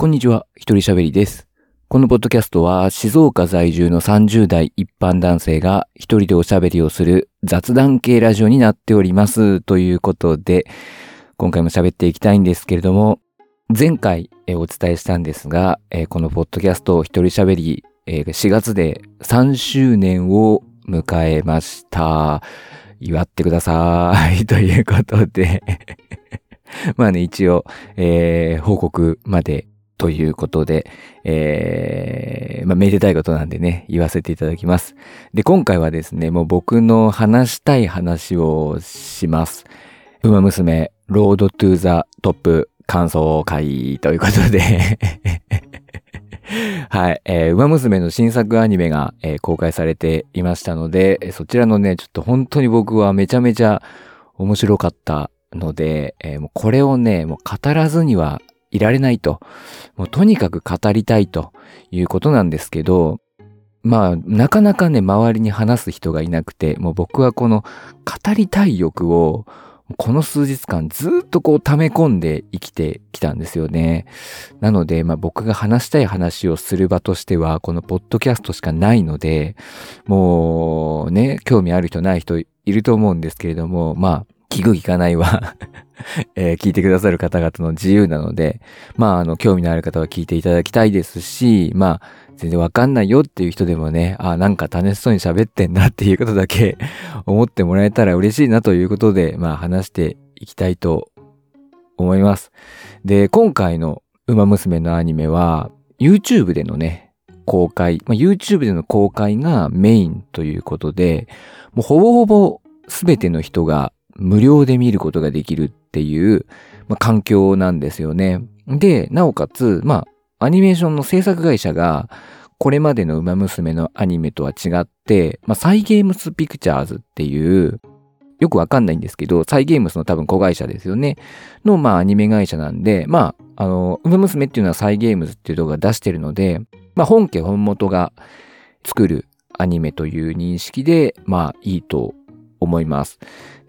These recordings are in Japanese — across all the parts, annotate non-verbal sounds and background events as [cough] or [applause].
こんにちは、一人喋りです。このポッドキャストは静岡在住の30代一般男性が一人でおしゃべりをする雑談系ラジオになっております。ということで、今回も喋っていきたいんですけれども、前回お伝えしたんですが、このポッドキャスト一人喋り、えー4月で3周年を迎えました。祝ってください。[laughs] ということで、[laughs] まあね、一応、えー報告までということで、えーまあ、めでたいことなんでね、言わせていただきます。で、今回はですね、もう僕の話したい話をします。ウマ娘、 Road to the Top 感想会ということで、[laughs] はい、えー、ウマ娘の新作アニメが、えー公開されていましたので、そちらのね、ちょっと本当に僕はめちゃめちゃ面白かったので、えーもうこれをね、もう語らずにはいられないと。もうとにかく語りたいということなんですけど、まあ、なかなかね、周りに話す人がいなくて、もう僕はこの語りたい欲を、この数日間ずっとこう溜め込んで生きてきたんですよね。なので、まあ僕が話したい話をする場としては、このポッドキャストしかないので、もうね、興味ある人ない人いると思うんですけれども、まあ、聞く聞かないは [laughs] えー聞いてくださる方々の自由なので、まあ、あの、興味のある方は聞いていただきたいですし、まあ、全然わかんないよっていう人でもね、あなんか楽しそうに喋ってんなっていうことだけ [laughs] 思ってもらえたら嬉しいなということで、まあ、話していきたいと思います。で、今回の馬娘のアニメは、YouTube でのね、公開、まあ、YouTube での公開がメインということで、もうほぼほぼ全ての人が無料で見ることができるっていう、まあ、環境なんですよね。で、なおかつ、まあ、アニメーションの制作会社が、これまでの馬娘のアニメとは違って、まあ、サイゲームスピクチャーズっていう、よくわかんないんですけど、サイゲームスの多分子会社ですよね。の、まあ、アニメ会社なんで、まあ、あの、馬娘っていうのはサイゲームズっていうところが出してるので、まあ、本家本元が作るアニメという認識で、まあ、いいと思います。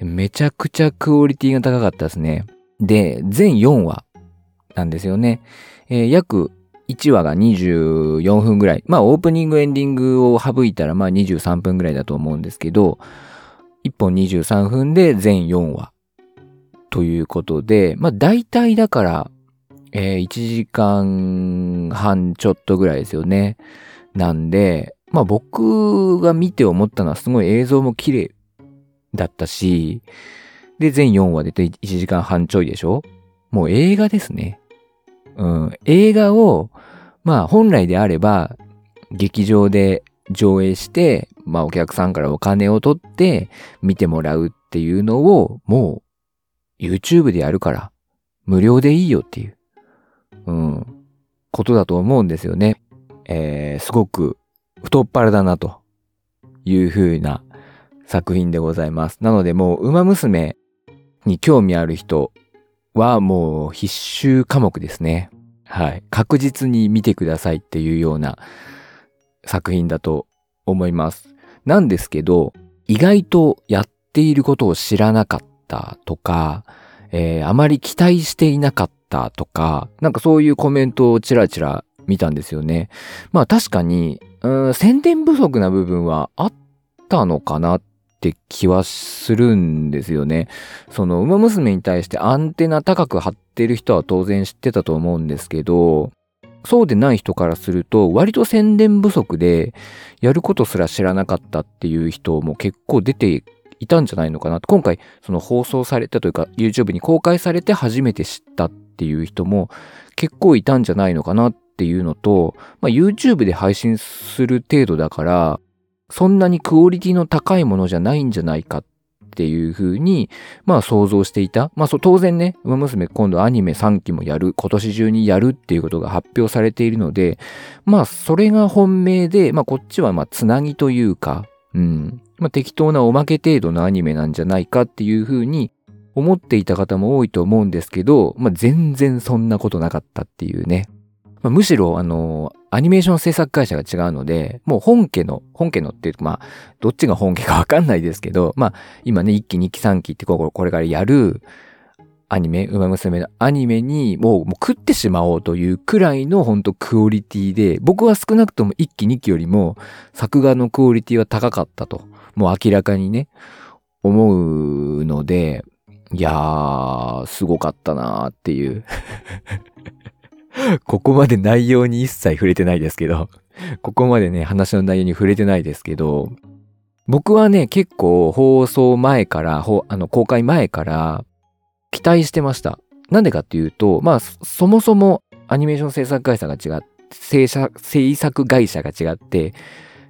めちゃくちゃクオリティが高かったですね。で、全4話なんですよね。えー約1話が24分ぐらい。まあ、オープニングエンディングを省いたら、まあ23分ぐらいだと思うんですけど、1本23分で全4話。ということで、まあ大体だから、えー1時間半ちょっとぐらいですよね。なんで、まあ僕が見て思ったのはすごい映像も綺麗だったし、で、全4話で1時間半ちょいでしょ？もう映画ですね。うん。映画を、まあ本来であれば、劇場で上映して、まあお客さんからお金を取って見てもらうっていうのを、もう YouTube でやるから、無料でいいよっていう、うん、ことだと思うんですよね。えー、すごく太っ腹だなという風な作品でございます。なのでもう、馬娘に興味ある人はもう必修科目ですね。はい。確実に見てくださいっていうような作品だと思います。なんですけど、意外とやっていることを知らなかったとか、えーあまり期待していなかったとか、なんかそういうコメントをちらちら見たんですよね。まあ確かに、うん宣伝不足な部分はあったのかなっって気はするんですよね。その、馬娘に対してアンテナ高く張ってる人は当然知ってたと思うんですけど、そうでない人からすると、割と宣伝不足で、やることすら知らなかったっていう人も結構出ていたんじゃないのかな。今回、その放送されたというか、YouTube に公開されて初めて知ったっていう人も結構いたんじゃないのかなっていうのと、まあ、YouTube で配信する程度だから、そんなにクオリティの高いものじゃないんじゃないかっていうふうに、まあ想像していた。まあそう当然ね、馬娘今度アニメ3期もやる、今年中にやるっていうことが発表されているので、まあそれが本命で、まあこっちはまあつなぎというか、うん、まあ適当なおまけ程度のアニメなんじゃないかっていうふうに思っていた方も多いと思うんですけど、まあ全然そんなことなかったっていうね。まあむしろ、あの、アニメーション制作会社が違うので、もう本家の、本家のっていうか、まあ、どっちが本家かわかんないですけど、まあ、今ね、1期、2期、3期ってここれからやる、アニメ、ウマ娘のアニメにもうもう食ってしまおうというくらいの本当クオリティで、僕は少なくとも1期2期よりも作画のクオリティは高かったと、もう明らかにね、思うので、いやー、すごかったなーっていう。[laughs] ここまで内容に一切触れてないですけどここまでね、話の内容に触れてないですけど、僕はね、結構放送前から、あの、公開前から、期待してました。なんでかっていうと、まあ、そもそもアニメーション制作会社が違って、制制作会社が違って、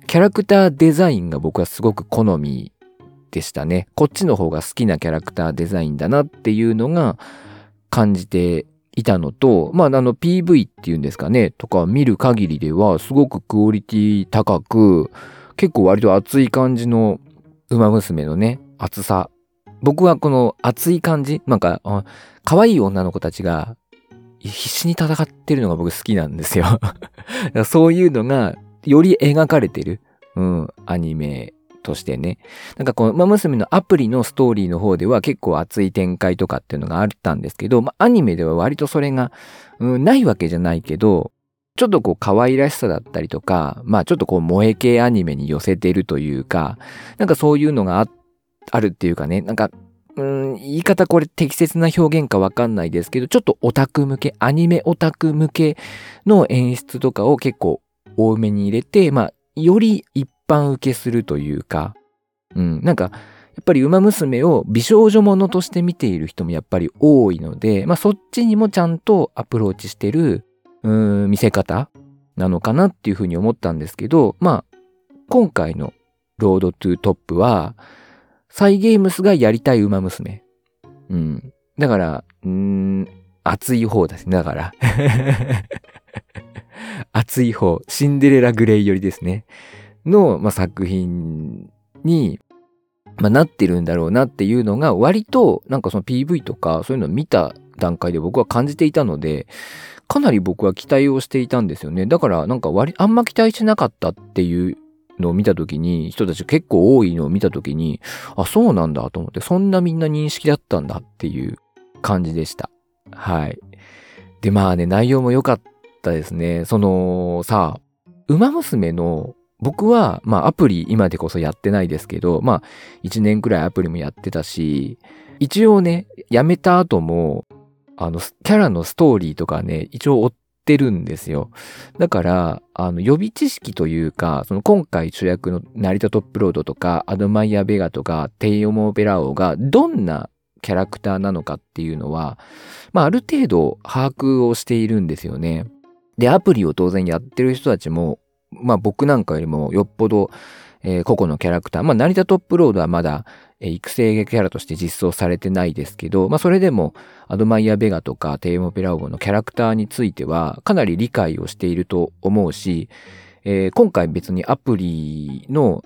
キャラクターデザインが僕はすごく好みでしたね。こっちの方が好きなキャラクターデザインだなっていうのが感じていたのと、まあ、あの PV っていうんですかね、とか見る限りではすごくクオリティ高く、結構割と熱い感じの馬娘のね、熱さ。僕はこの熱い感じ、なんか、可愛い女の子たちが必死に戦ってるのが僕好きなんですよ。[laughs] そういうのがより描かれてる、うん、アニメ。としてね。なんかこの、まあ、娘のアプリのストーリーの方では結構熱い展開とかっていうのがあったんですけど、まあ、アニメでは割とそれが、うん、ないわけじゃないけど、ちょっとこう可愛らしさだったりとか、まあちょっとこう萌え系アニメに寄せてるというか、なんかそういうのがああるっていうかね、なんか、うん、言い方これ適切な表現かわかんないですけど、ちょっとオタク向け、アニメオタク向けの演出とかを結構多めに入れて、まあ、より一般受けするというか、うん、なんか、やっぱり馬娘を美少女ものとして見ている人もやっぱり多いので、まあそっちにもちゃんとアプローチしてる、うん、見せ方なのかなっていうふうに思ったんですけど、まあ、今回のロードトゥトップは、サイ・ゲームスがやりたい馬娘。うん。だから、うん、熱い方ですね。だから。[laughs] 熱い方。シンデレラ・グレイよりですね。の、まあ、作品に、まあ、なってるんだろうなっていうのが割となんかその PV とかそういうのを見た段階で僕は感じていたのでかなり僕は期待をしていたんですよねだからなんか割あんま期待しなかったっていうのを見たときに、人たち結構多いのを見たときに、あ、そうなんだと思って、そんなみんな認識だったんだっていう感じでした。はい。で、まあね、内容も良かったですね。その、さ、馬娘の、僕は、まあアプリ今でこそやってないですけど、まあ1年くらいアプリもやってたし、一応ね、やめた後も、あの、キャラのストーリーとかね、一応追ってるんですよ。だから、あの、予備知識というか、その今回主役の成田トップロードとか、アドマイヤ・ベガとか、テイオモ・ベラオがどんなキャラクターなのかっていうのは、まあ、ある程度把握をしているんですよね。で、アプリを当然やってる人たちも、まあ僕なんかよりもよっぽど、えー、個々のキャラクター、まあ成田トップロードはまだ、え育成キャラとして実装されてないですけど、まあそれでもアドマイヤ・ベガとかテーモ・ペラオゴのキャラクターについてはかなり理解をしていると思うし、えー、今回別にアプリの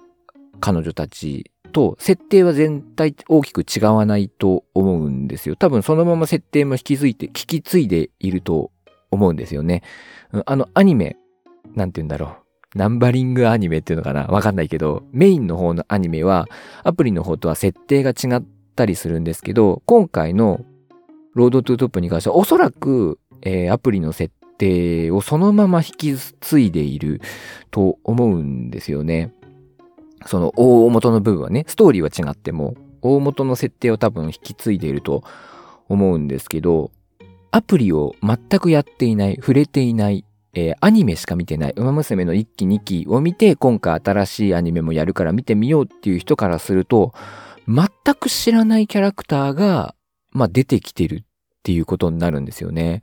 彼女たちと設定は全体大きく違わないと思うんですよ。多分そのまま設定も引き継いで、引き継いでいると思うんですよね。あのアニメ、なんて言うんだろう。ナンバリングアニメっていうのかな？わかんないけど、メインの方のアニメは、アプリの方とは設定が違ったりするんですけど、今回の Road to Top に関しては、おそらく、えー、アプリの設定をそのまま引き継いでいると思うんですよね。その大元の部分はね、ストーリーは違っても、大元の設定を多分引き継いでいると思うんですけど、アプリを全くやっていない、触れていないえー、アニメしか見てない、ウマ娘の1期2期を見て、今回新しいアニメもやるから見てみようっていう人からすると、全く知らないキャラクターが、まあ、出てきてるっていうことになるんですよね。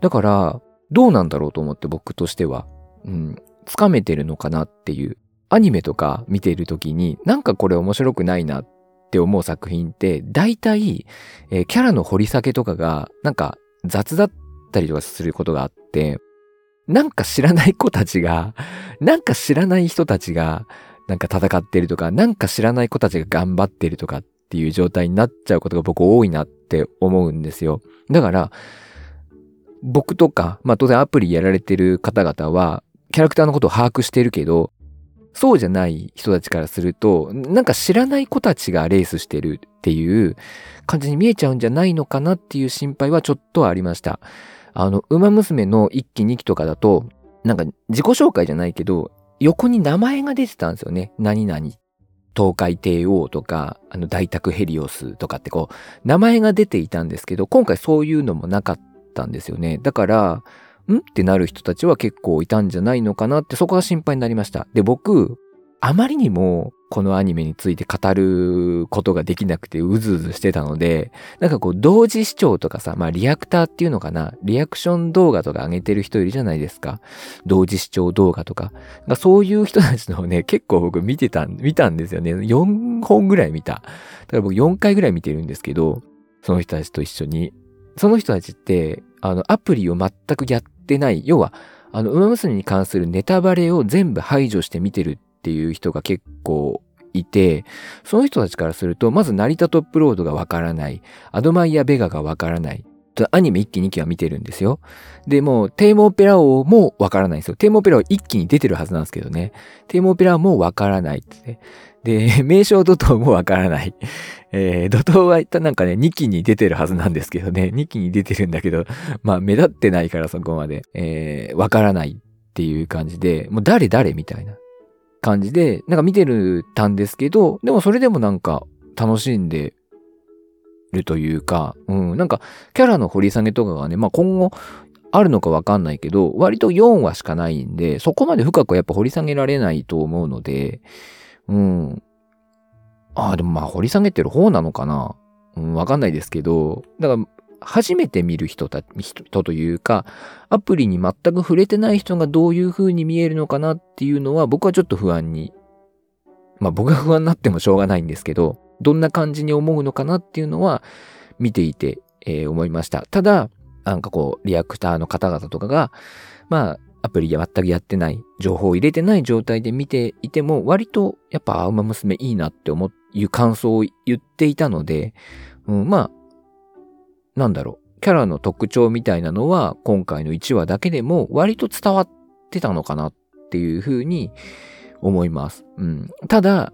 だから、どうなんだろうと思って僕としては、うん、つかめてるのかなっていう。アニメとか見ている時に、なんかこれ面白くないなって思う作品って、大体、えー、キャラの掘り下げとかが、なんか雑だったりとかすることがあって、なんか知らない子たちが、なんか知らない人たちが、なんか戦ってるとか、なんか知らない子たちが頑張ってるとかっていう状態になっちゃうことが僕多いなって思うんですよ。だから、僕とか、まあ当然アプリやられてる方々は、キャラクターのことを把握してるけど、そうじゃない人たちからすると、なんか知らない子たちがレースしてるっていう感じに見えちゃうんじゃないのかなっていう心配はちょっとありました。あの、馬娘の1期2期とかだと、なんか自己紹介じゃないけど、横に名前が出てたんですよね。何々。東海帝王とか、あの、大宅ヘリオスとかってこう、名前が出ていたんですけど、今回そういうのもなかったんですよね。だから、ん？ってなる人たちは結構いたんじゃないのかなってそこが心配になりました。で、僕、あまりにもこのアニメについて語ることができなくてうずうずしてたので、なんかこう同時視聴とかさ、まあリアクターっていうのかな、リアクション動画とか上げてる人いるじゃないですか。同時視聴動画とか。かそういう人たちのね、[laughs] 結構僕見てた、見たんですよね。4本ぐらい見た。だから僕4回ぐらい見てるんですけど、その人たちと一緒に。その人たちって、あの、アプリを全くやってない。要は、あの、馬娘に関するネタバレを全部排除して見てるっていう人が結構いて、その人たちからすると、まず成田トップロードがわからない。アドマイヤ・ベガがわからない。アニメ1期2期は見てるんですよ。で、もう、テーマオペラ王もわからないんですよ。テーマオペラ王1期に出てるはずなんですけどね。テーマオペラ王もわからないって、で、[laughs] 名称怒涛もわからない。えー、怒涛はなんかね、2期に出てるはずなんですけどね。2期に出てるんだけど、まあ目立ってないからそこまで。えー、わからないっていう感じで、もう誰誰みたいな。感じで、なんか見てるたんですけど、でもそれでもなんか楽しんでるというか、うん、なんかキャラの掘り下げとかがね、まあ今後あるのかわかんないけど、割と4話しかないんで、そこまで深くやっぱ掘り下げられないと思うので、うん。ああ、でもまあ掘り下げてる方なのかなうん、わかんないですけど、だから初めて見る人た、人というか、アプリに全く触れてない人がどういう風に見えるのかなっていうのは僕はちょっと不安に、まあ僕が不安になってもしょうがないんですけど、どんな感じに思うのかなっていうのは見ていて、えー、思いました。ただ、なんかこう、リアクターの方々とかが、まあ、アプリや全くやってない、情報を入れてない状態で見ていても、割とやっぱ青馬娘いいなって思う、いう感想を言っていたので、うん、まあ、なんだろう、キャラの特徴みたいなのは今回の1話だけでも割と伝わってたのかなっていうふうに思います。うん。ただ、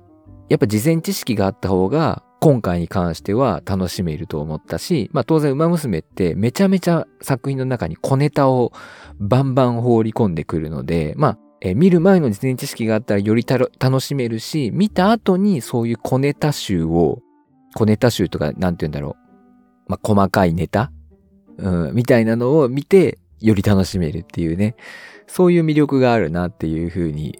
やっぱ事前知識があった方が今回に関しては楽しめると思ったし、まあ当然馬娘ってめちゃめちゃ作品の中に小ネタをバンバン放り込んでくるので、まあえ見る前の事前知識があったらより楽しめるし、見た後にそういう小ネタ集を、小ネタ集とかなんて言うんだろう。まあ、細かいネタ、うん、みたいなのを見て、より楽しめるっていうね。そういう魅力があるなっていうふうに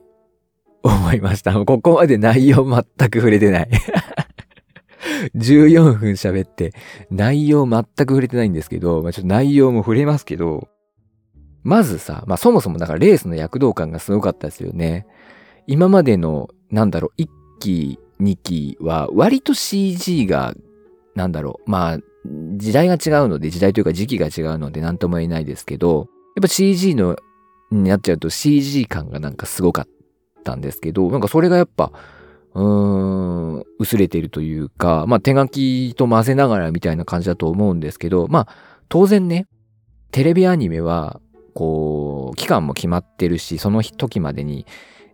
思いました。[laughs] ここまで内容全く触れてない [laughs] 14分喋って、内容全く触れてないんですけど、まあ、ちょっと内容も触れますけど、まずさ、まあそもそもだからレースの躍動感がすごかったですよね。今までの、なんだろう、1期、2期は割と CG が、なんだろう、まあ時代が違うので、時代というか時期が違うので何とも言えないですけど、やっぱ CG の、になっちゃうと CG 感がなんかすごかったんですけど、なんかそれがやっぱ、うーん、薄れてるというか、まあ手書きと混ぜながらみたいな感じだと思うんですけど、まあ当然ね、テレビアニメは、こう、期間も決まってるし、その時までに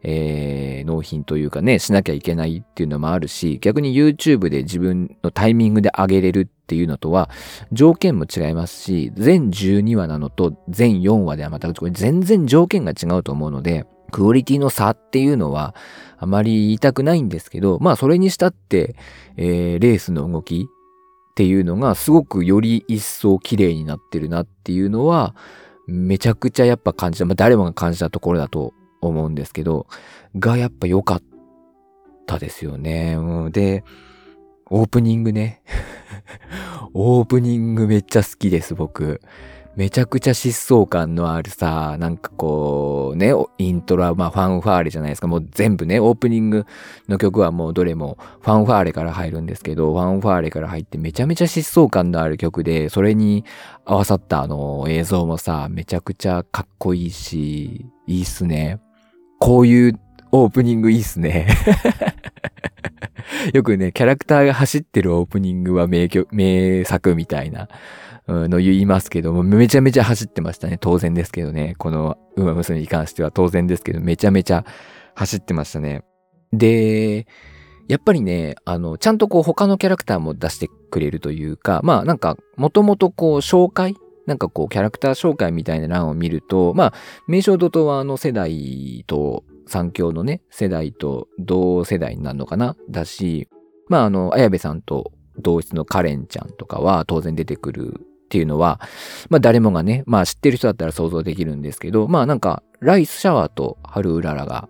えー、納品というかね、しなきゃいけないっていうのもあるし、逆に YouTube で自分のタイミングで上げれるっていうのとは、条件も違いますし、全12話なのと全4話ではまた全然条件が違うと思うので、クオリティの差っていうのはあまり言いたくないんですけど、まあそれにしたって、えー、レースの動きっていうのがすごくより一層綺麗になってるなっていうのは、めちゃくちゃやっぱ感じた。まあ誰もが感じたところだと思うんですけど、がやっぱ良かったですよね。うん、で、オープニングね。[laughs] オープニングめっちゃ好きです、僕。めちゃくちゃ疾走感のあるさ、なんかこう、ね、イントロはまあファンファーレじゃないですか。もう全部ね、オープニングの曲はもうどれもファンファーレから入るんですけど、ファンファーレから入ってめちゃめちゃ疾走感のある曲で、それに合わさったあの映像もさ、めちゃくちゃかっこいいし、いいっすね。こういうオープニングいいっすね。[laughs] よくね、キャラクターが走ってるオープニングは名曲、名作みたいなの言いますけども、めちゃめちゃ走ってましたね。当然ですけどね。この馬娘に関しては当然ですけど、めちゃめちゃ走ってましたね。で、やっぱりね、あの、ちゃんとこう他のキャラクターも出してくれるというか、まあなんか、もともとこう紹介なんかこうキャラクター紹介みたいな欄を見ると、まあ、名称怒涛はあの世代と三強のね、世代と同世代になるのかな？だし、まああの、綾部さんと同室のカレンちゃんとかは当然出てくるっていうのは、まあ誰もがね、まあ知ってる人だったら想像できるんですけど、まあなんか、ライスシャワーとハルウララが、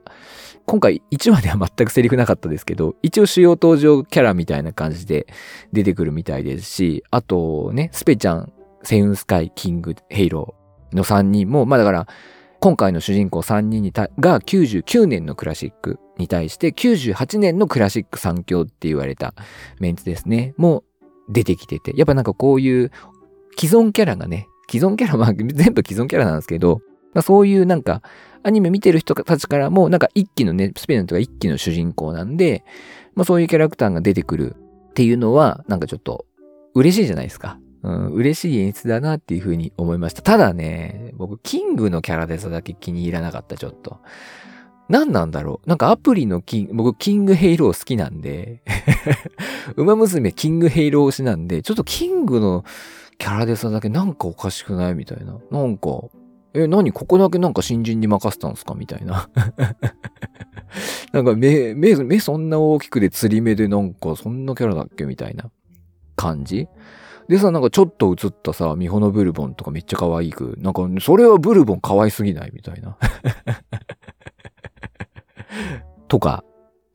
今回1話では全くセリフなかったですけど、一応主要登場キャラみたいな感じで出てくるみたいですし、あとね、スペちゃん、セウンスカイ、キング、ヘイローの3人も、まあだから、今回の主人公3人にたが99年のクラシックに対して98年のクラシック3強って言われたメンツですね。も出てきてて。やっぱなんかこういう既存キャラがね、既存キャラ、まあ全部既存キャラなんですけど、まあ、そういうなんかアニメ見てる人たちからもなんか一期のね、スペインとか一期の主人公なんで、まあそういうキャラクターが出てくるっていうのはなんかちょっと嬉しいじゃないですか。うん、嬉しい演出だなっていうふうに思いました。ただね、僕、キングのキャラデザだけ気に入らなかった、ちょっと。何なんだろうなんかアプリのキング、僕、キングヘイロー好きなんで [laughs] ウマ娘キングヘイロー推しなんで、ちょっとキングのキャラデザだけなんかおかしくないみたいな。なんか、え、何？ここだけなんか新人に任せたんすか？みたいな。[laughs] なんか目、目、目そんな大きくで吊り目でなんかそんなキャラだっけ？みたいな感じでさ、なんかちょっと映ったさ、ミホノブルボンとかめっちゃ可愛く、なんか、それはブルボン可愛すぎないみたいな。[laughs] とか、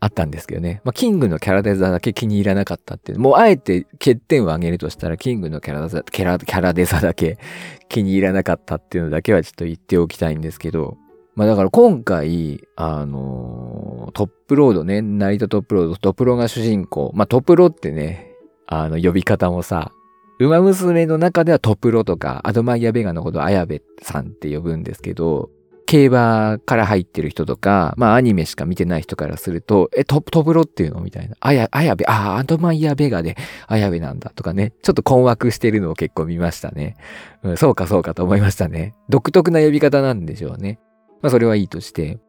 あったんですけどね。まあ、キングのキャラデザだけ気に入らなかったって。もうあえて欠点を挙げるとしたら、キングのキャラデザ、キャラ、キャラデザだけ [laughs] 気に入らなかったっていうのだけはちょっと言っておきたいんですけど。まあだから今回、あのー、トップロードね、成田トップロード、トップロが主人公。まあトップロってね、あの呼び方もさ、馬娘の中ではトプロとか、アドマイヤベガのこと綾部さんって呼ぶんですけど、競馬から入ってる人とか、まあアニメしか見てない人からすると、え、トトプロっていうのみたいな。あや、あやべ、ああ、アドマイヤベガで、あやべなんだとかね。ちょっと困惑してるのを結構見ましたね。うん、そうかそうかと思いましたね。独特な呼び方なんでしょうね。まあそれはいいとして。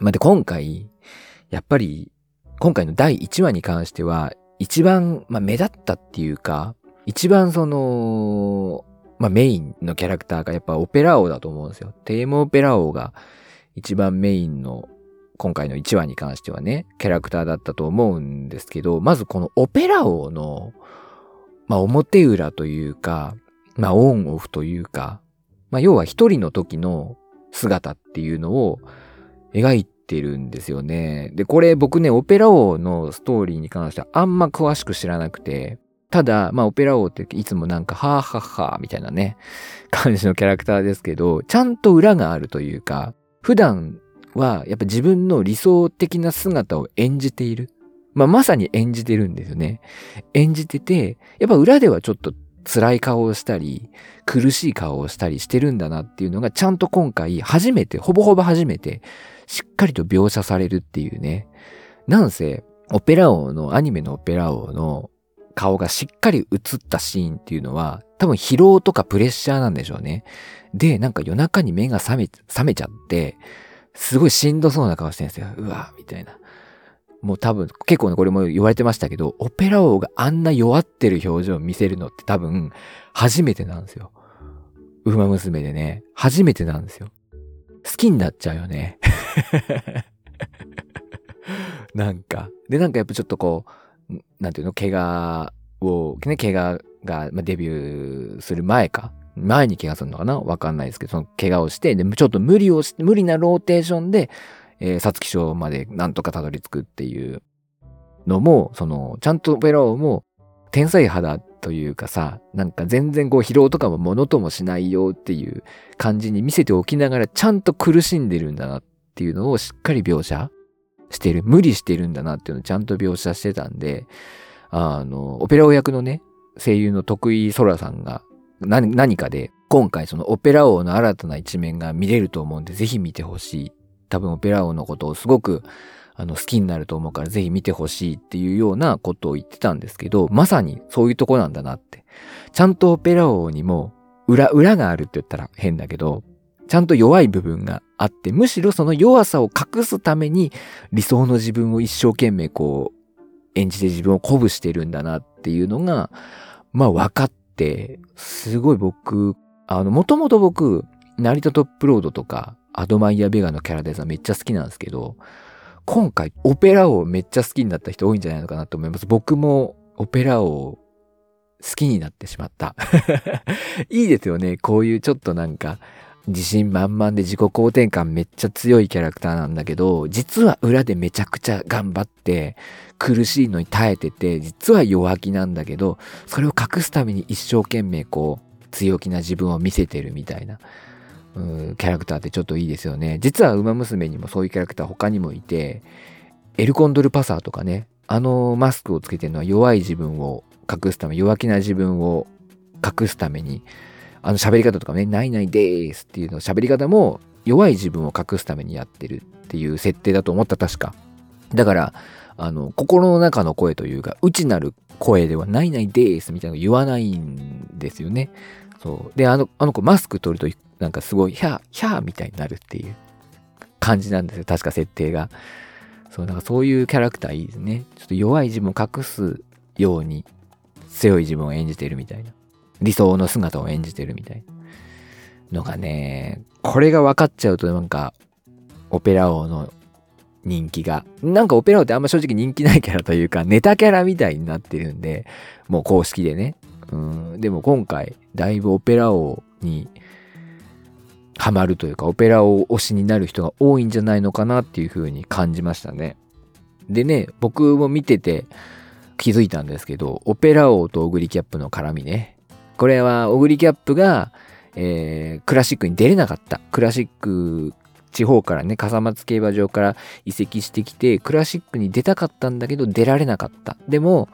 まあで、今回、やっぱり、今回の第1話に関しては、一番、まあ目立ったっていうか、一番その、まあ、メインのキャラクターがやっぱオペラ王だと思うんですよ。テーマオペラ王が一番メインの今回の1話に関してはね、キャラクターだったと思うんですけど、まずこのオペラ王の、まあ、表裏というか、まあ、オンオフというか、まあ、要は一人の時の姿っていうのを描いてるんですよね。で、これ僕ね、オペラ王のストーリーに関してはあんま詳しく知らなくて、ただ、まあ、オペラ王っていつもなんか、はぁはぁはぁみたいなね、[laughs] 感じのキャラクターですけど、ちゃんと裏があるというか、普段はやっぱ自分の理想的な姿を演じている。まあ、まさに演じてるんですよね。演じてて、やっぱ裏ではちょっと辛い顔をしたり、苦しい顔をしたりしてるんだなっていうのが、ちゃんと今回初めて、ほぼほぼ初めて、しっかりと描写されるっていうね。なんせ、オペラ王の、アニメのオペラ王の顔がしっかり映ったシーンっていうのは、多分疲労とかプレッシャーなんでしょうね。で、なんか夜中に目が覚め、覚めちゃって、すごいしんどそうな顔してるんですよ。うわみたいな。もう多分、結構ね、これも言われてましたけど、オペラ王があんな弱ってる表情を見せるのって多分、初めてなんですよ。ウマ娘でね、初めてなんですよ。好きになっちゃうよね。[laughs] なんか。で、なんかやっぱちょっとこう、なんていうの、怪我を、ね、怪我が、まあ、デビューする前か。前に怪我するのかな？わかんないですけど、その怪我をして、で、ちょっと無理をし、無理なローテーションで、えー、皐月賞までなんとかたどり着くっていうのも、その、ちゃんとペローも、天才肌というかさ、なんか全然こう疲労とかもものともしないよっていう感じに見せておきながら、ちゃんと苦しんでるんだなっていうのをしっかり描写してる、無理してるんだなっていうのをちゃんと描写してたんで、あの、オペラ王役のね、声優の徳井空さんが何何かで今回そのオペラ王の新たな一面が見れると思うんで、ぜひ見てほしい。多分オペラ王のことをすごくあの好きになると思うからぜひ見てほしいっていうようなことを言ってたんですけど、まさにそういうとこなんだなって。ちゃんとオペラ王にも裏、裏があるって言ったら変だけど、ちゃんと弱い部分があって、むしろその弱さを隠すために理想の自分を一生懸命こう演じて自分を鼓舞してるんだなっていうのが、まあ分かって、すごい僕、あの、もともと僕、成田トップロードとか、アドマイヤ・ベガのキャラデザめっちゃ好きなんですけど、今回オペラ王めっちゃ好きになった人多いんじゃないのかなと思います。僕もオペラ王好きになってしまった。[laughs] いいですよね。こういうちょっとなんか、自信満々で自己肯定感めっちゃ強いキャラクターなんだけど、実は裏でめちゃくちゃ頑張って、苦しいのに耐えてて、実は弱気なんだけど、それを隠すために一生懸命こう、強気な自分を見せてるみたいな、うん、キャラクターってちょっといいですよね。実は馬娘にもそういうキャラクター他にもいて、エルコンドルパサーとかね、あのマスクをつけてるのは弱い自分を隠すため、弱気な自分を隠すために、あの喋り方とかね、ないないでーすっていうの喋り方も弱い自分を隠すためにやってるっていう設定だと思った確か。だから、あの、心の中の声というか、内なる声ではないないでーすみたいなの言わないんですよね。そう。で、あの、あの子マスク取るとなんかすごい、ヒャー、ヒャーみたいになるっていう感じなんですよ。確か設定が。そう、だかそういうキャラクターいいですね。ちょっと弱い自分を隠すように強い自分を演じているみたいな。理想の姿を演じてるみたいなのがね、これが分かっちゃうとなんか、オペラ王の人気が、なんかオペラ王ってあんま正直人気ないキャラというか、ネタキャラみたいになってるんで、もう公式でね。うん、でも今回、だいぶオペラ王にハマるというか、オペラ王推しになる人が多いんじゃないのかなっていう風に感じましたね。でね、僕も見てて気づいたんですけど、オペラ王とオグリキャップの絡みね。これは、オグリキャップが、えー、クラシックに出れなかった。クラシック、地方からね、笠松競馬場から移籍してきて、クラシックに出たかったんだけど、出られなかった。でも、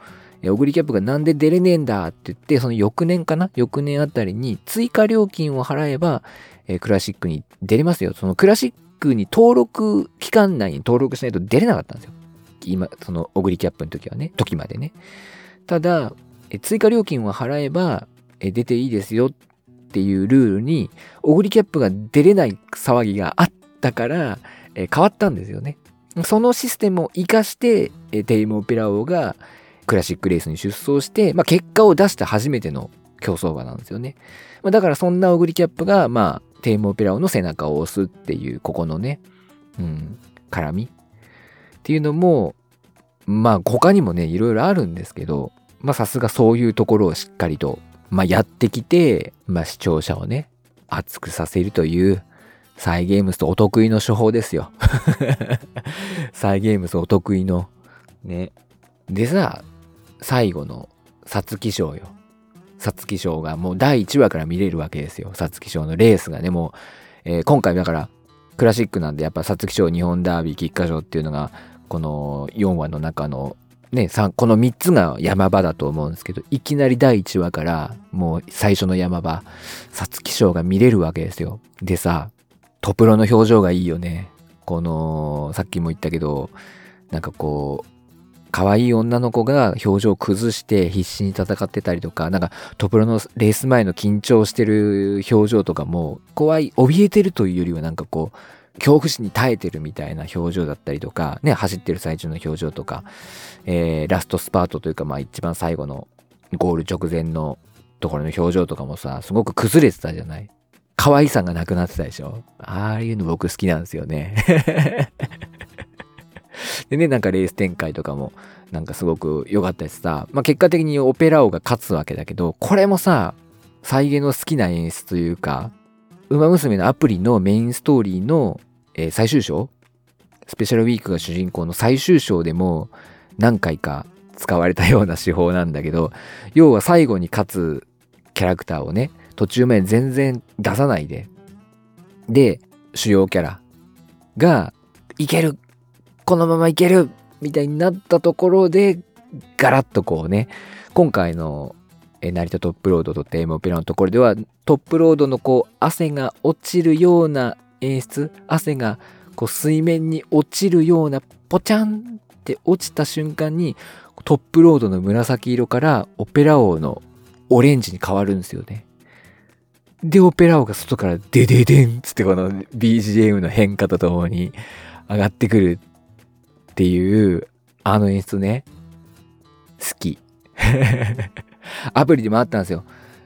オグリキャップがなんで出れねえんだって言って、その翌年かな？翌年あたりに追加料金を払えば、えー、クラシックに出れますよ。そのクラシックに登録、期間内に登録しないと出れなかったんですよ。今、そのオグリキャップの時はね、時までね。ただ、追加料金を払えば、出ていいですよっていうルールに、オグリキャップが出れない騒ぎがあったから、え変わったんですよね。そのシステムを活かして、えテイムオペラ王がクラシックレースに出走して、まあ、結果を出した初めての競走馬なんですよね。まあ、だからそんなオグリキャップが、まあ、テイムオペラ王の背中を押すっていう、ここのね、うん、絡みっていうのも、まあ他にもね、いろいろあるんですけど、まあさすがそういうところをしっかりとまあ、やってきて、まあ、視聴者をね、熱くさせるという、サイ・ゲームスとお得意の手法ですよ。[laughs] サイ・ゲームスお得意の、ね。でさ、最後の、皐月賞よ。皐月賞がもう第1話から見れるわけですよ。皐月賞のレースがね、もう、えー、今回だから、クラシックなんでやっぱ皐月賞、日本ダービー、菊花賞っていうのが、この4話の中のね、この3つが山場だと思うんですけど、いきなり第1話からもう最初の山場、皐月賞が見れるわけですよ。でさ、トプロの表情がいいよね。この、さっきも言ったけど、なんかこう、可愛い女の子が表情を崩して必死に戦ってたりとか、なんかトプロのレース前の緊張してる表情とかも、怖い、怯えてるというよりはなんかこう、恐怖心に耐えてるみたいな表情だったりとか、ね、走ってる最中の表情とか、えー、ラストスパートというか、まあ一番最後のゴール直前のところの表情とかもさ、すごく崩れてたじゃない？可愛さがなくなってたでしょ？ああいうの僕好きなんですよね。[laughs] でね、なんかレース展開とかもなんかすごく良かったしさ、まあ結果的にオペラ王が勝つわけだけど、これもさ、再現の好きな演出というか、ウマ娘のアプリのメインストーリーの、えー、最終章？スペシャルウィークが主人公の最終章でも何回か使われたような手法なんだけど、要は最後に勝つキャラクターをね、途中まで全然出さないで、で、主要キャラが、いけるこのままいけるみたいになったところで、ガラッとこうね、今回のえ成田トップロードとテーマオペラのところでは、トップロードのこう、汗が落ちるような演出、汗がこう水面に落ちるような、ポチャンって落ちた瞬間に、トップロードの紫色からオペラ王のオレンジに変わるんですよね。で、オペラ王が外からデデデンつってこの BGM の変化とともに上がってくるっていう、あの演出ね、好き。[laughs] アプリでもあったんですよ。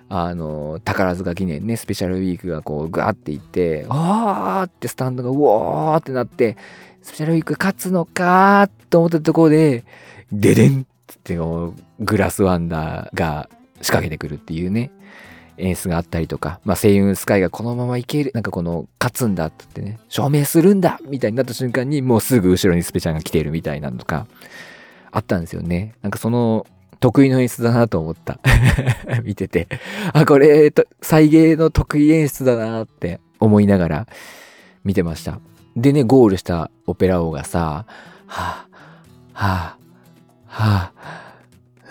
あの、宝塚記念ね、スペシャルウィークがこう、ガーっていって、あーってスタンドがうおーってなって、スペシャルウィーク勝つのかーと思ったところで、デデンってこう、グラスワンダーが仕掛けてくるっていうね、演出があったりとか、まあ、声優スカイがこのままいける、なんかこの、勝つんだってってね、証明するんだみたいになった瞬間に、もうすぐ後ろにスペシャルが来ているみたいなのとか、あったんですよね。なんかその、得意の演出だなと思った。[laughs] 見てて。あ、これ、再現の得意演出だなって思いながら見てました。でね、ゴールしたオペラ王がさ、はぁ、はぁ、は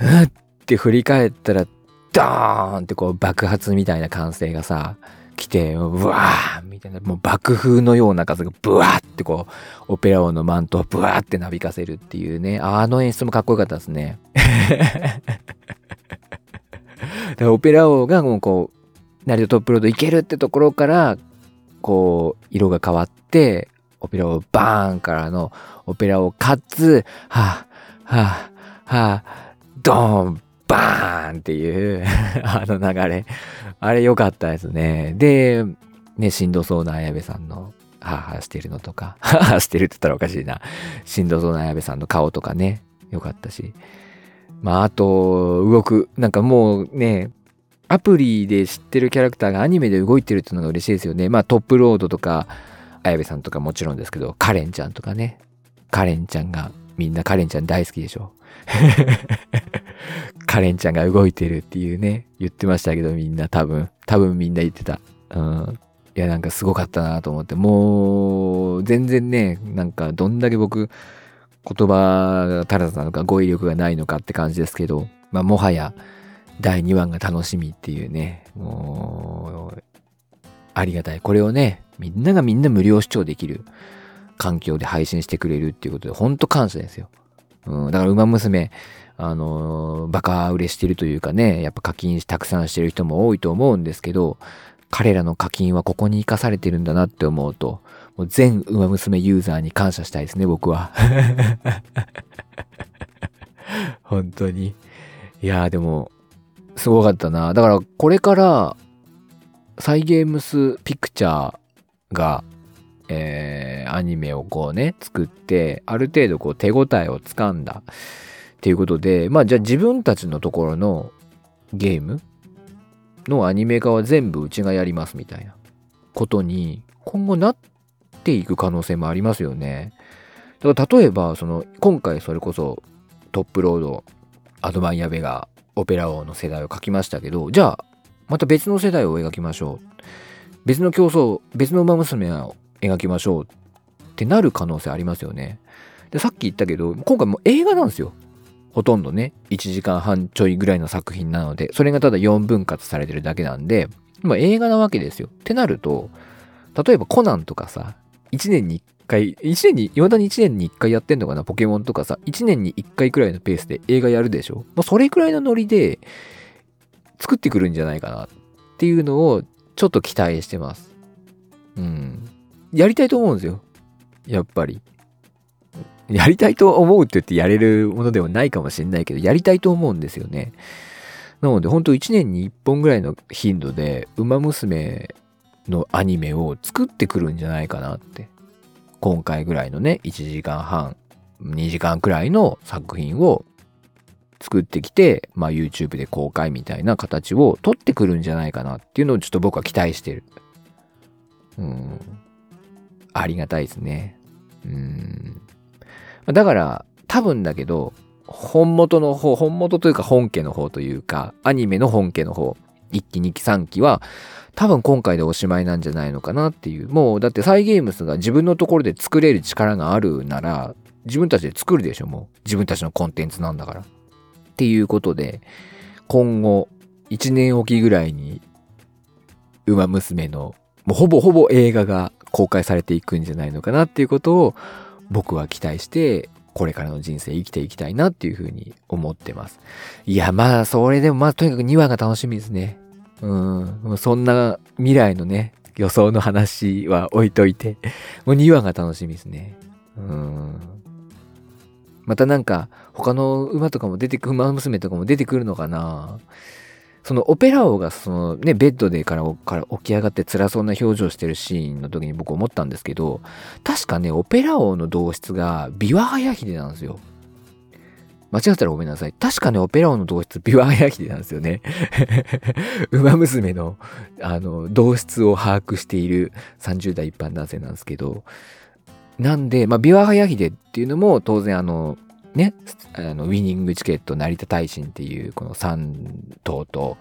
ぁ、うって振り返ったら、ドーンってこう爆発みたいな歓声がさ、来て、うわーみたいな、もう爆風のような風がブワーってこう、オペラ王のマントをブワーってなびかせるっていうね、あの演出もかっこよかったですね。[laughs] オペラ王がもうこう、ナリトップロード行けるってところから、こう、色が変わって、オペラ王バーンからのオペラ王かつ、はぁ、はぁ、はぁ、ドーン、バーンっていう [laughs] あの流れ。あれ良かったですね。で、ね、しんどそうな綾部さんの、ハーハーしてるのとか、[laughs] ハーハーしてるって言ったらおかしいな。しんどそうな綾部さんの顔とかね、良かったし。まあ、あと、動く、なんかもうね、アプリで知ってるキャラクターがアニメで動いてるっていうのが嬉しいですよね。まあ、トップロードとか、綾部さんとかもちろんですけど、カレンちゃんとかね。カレンちゃんが、みんなカレンちゃん大好きでしょ。[laughs] カレンちゃんが動いてるっていうね、言ってましたけどみんな多分、多分みんな言ってた。うん。いや、なんかすごかったなと思って、もう、全然ね、なんかどんだけ僕、言葉が足らずなのか語彙力がないのかって感じですけど、まあもはや第2話が楽しみっていうね、もう、ありがたい。これをね、みんながみんな無料視聴できる環境で配信してくれるっていうことで、ほんと感謝ですよ。うん、だから、馬娘、あのー、バカ売れしてるというかね、やっぱ課金たくさんしてる人も多いと思うんですけど、彼らの課金はここに生かされてるんだなって思うと、もう全馬娘ユーザーに感謝したいですね、僕は。[laughs] 本当に。いやーでも、すごかったな。だからこれから、サイゲームスピクチャーがえー、アニメをこうね、作って、ある程度こう手応えをつかんだっていうことで、まあじゃあ自分たちのところのゲームのアニメ化は全部うちがやりますみたいなことに今後なっていく可能性もありますよね。だから例えば、その、今回それこそトップロード、アドバンヤベがオペラ王の世代を描きましたけど、じゃあ、また別の世代を描きましょう。別の競争、別の馬娘を描きましょうってなる可能性ありますよね。で、さっき言ったけど、今回も映画なんですよ。ほとんどね、1時間半ちょいぐらいの作品なので、それがただ4分割されてるだけなんで、まあ映画なわけですよ。ってなると、例えばコナンとかさ、1年に1回、1年に、未だに1年に1回やってんのかな、ポケモンとかさ、1年に1回くらいのペースで映画やるでしょ。まあそれくらいのノリで作ってくるんじゃないかなっていうのをちょっと期待してます。うん。やりたいと思うんですよ。やっぱり。やりたいと思うって言ってやれるものではないかもしれないけど、やりたいと思うんですよね。なので、ほんと1年に1本ぐらいの頻度で、ウマ娘のアニメを作ってくるんじゃないかなって。今回ぐらいのね、1時間半、2時間くらいの作品を作ってきて、まあ YouTube で公開みたいな形を取ってくるんじゃないかなっていうのをちょっと僕は期待してる。うん。ありがたいですね。うん。だから、多分だけど、本元の方、本元というか本家の方というか、アニメの本家の方、1期2期3期は、多分今回でおしまいなんじゃないのかなっていう。もう、だってサイゲームスが自分のところで作れる力があるなら、自分たちで作るでしょ、もう。自分たちのコンテンツなんだから。っていうことで、今後、1年おきぐらいに、ウマ娘の、もうほぼほぼ映画が公開されていくんじゃないのかなっていうことを僕は期待して、これからの人生生きていきたいなっていうふうに思ってます。いや、まあ、それでもまあ、とにかく2話が楽しみですね。うん。そんな未来のね、予想の話は置いといて、もう2話が楽しみですね。うん。またなんか、他の馬とかも出てくる、馬娘とかも出てくるのかなそのオペラ王がそのね、ベッドでからから起き上がって辛そうな表情してるシーンの時に僕思ったんですけど、確かね、オペラ王の同室がビワハヤヒデなんですよ。間違ったらごめんなさい。確かね、オペラ王の同室、ビワハヤヒデなんですよね。[laughs] 馬娘の、あの、同室を把握している30代一般男性なんですけど、なんで、まあ、ビワハヤヒデっていうのも当然あの、ね、あのウィニングチケット成田大臣っていうこの3頭と、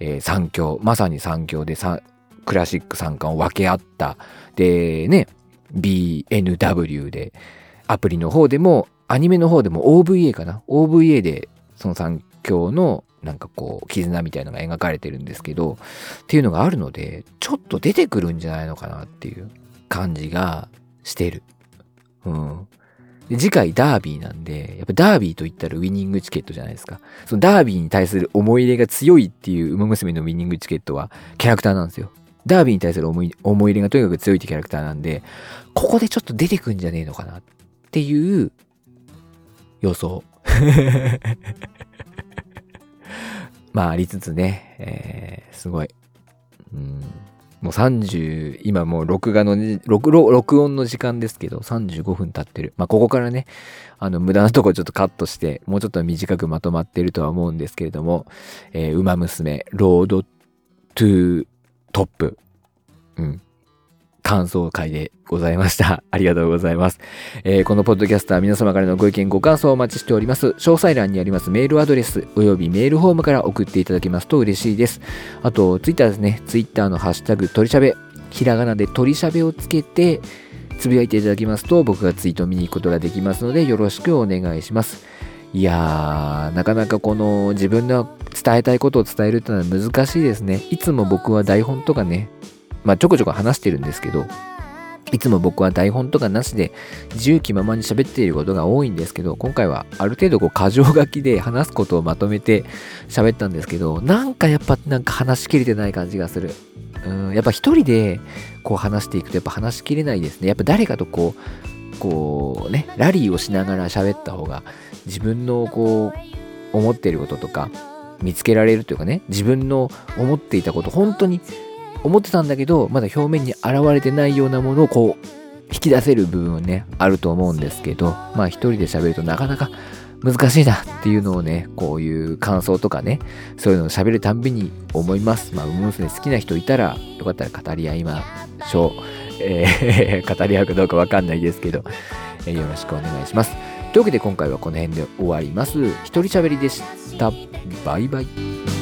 えー、3強、まさに3強でクラシック三冠を分け合った。で、ね、BNW で、アプリの方でも、アニメの方でも OVA かな ?OVA でその3強のなんかこう、絆みたいのが描かれてるんですけど、っていうのがあるので、ちょっと出てくるんじゃないのかなっていう感じがしてる。うん。で次回ダービーなんで、やっぱダービーと言ったらウィニングチケットじゃないですか。そのダービーに対する思い入れが強いっていう馬娘のウィニングチケットはキャラクターなんですよ。ダービーに対する思い思い入れがとにかく強いってキャラクターなんで、ここでちょっと出てくんじゃねえのかなっていう予想。[laughs] まあありつつね、えー、すごい。うんもう30、今もう録画の、録、録音の時間ですけど、35分経ってる。まあ、ここからね、あの、無駄なとこちょっとカットして、もうちょっと短くまとまってるとは思うんですけれども、えー、馬娘、ロードトゥートップ。うん。感想会でございました。[laughs] ありがとうございます。えー、このポッドキャストは皆様からのご意見、ご感想をお待ちしております。詳細欄にありますメールアドレスおよびメールフォームから送っていただけますと嬉しいです。あと、ツイッターですね。ツイッターのハッシュタグ、鳥しゃべ、ひらがなで鳥しゃべをつけて、つぶやいていただきますと、僕がツイートを見に行くことができますので、よろしくお願いします。いやー、なかなかこの自分の伝えたいことを伝えるってのは難しいですね。いつも僕は台本とかね、まあちょこちょこ話してるんですけど、いつも僕は台本とかなしで自由気ままに喋っていることが多いんですけど、今回はある程度こう箇条書きで話すことをまとめて喋ったんですけど、なんかやっぱなんか話しきれてない感じがする。うん、やっぱ一人でこう話していくとやっぱ話しきれないですね。やっぱ誰かとこう、こうね、ラリーをしながら喋った方が自分のこう思っていることとか見つけられるというかね、自分の思っていたこと本当に思ってたんだけど、まだ表面に現れてないようなものをこう、引き出せる部分ね、あると思うんですけど、まあ一人で喋るとなかなか難しいなっていうのをね、こういう感想とかね、そういうのを喋るたんびに思います。まあ、馬娘好きな人いたら、よかったら語り合いましょう。えー、[laughs] 語り合うかどうかわかんないですけど、えー、よろしくお願いします。というわけで今回はこの辺で終わります。一人喋りでした。バイバイ。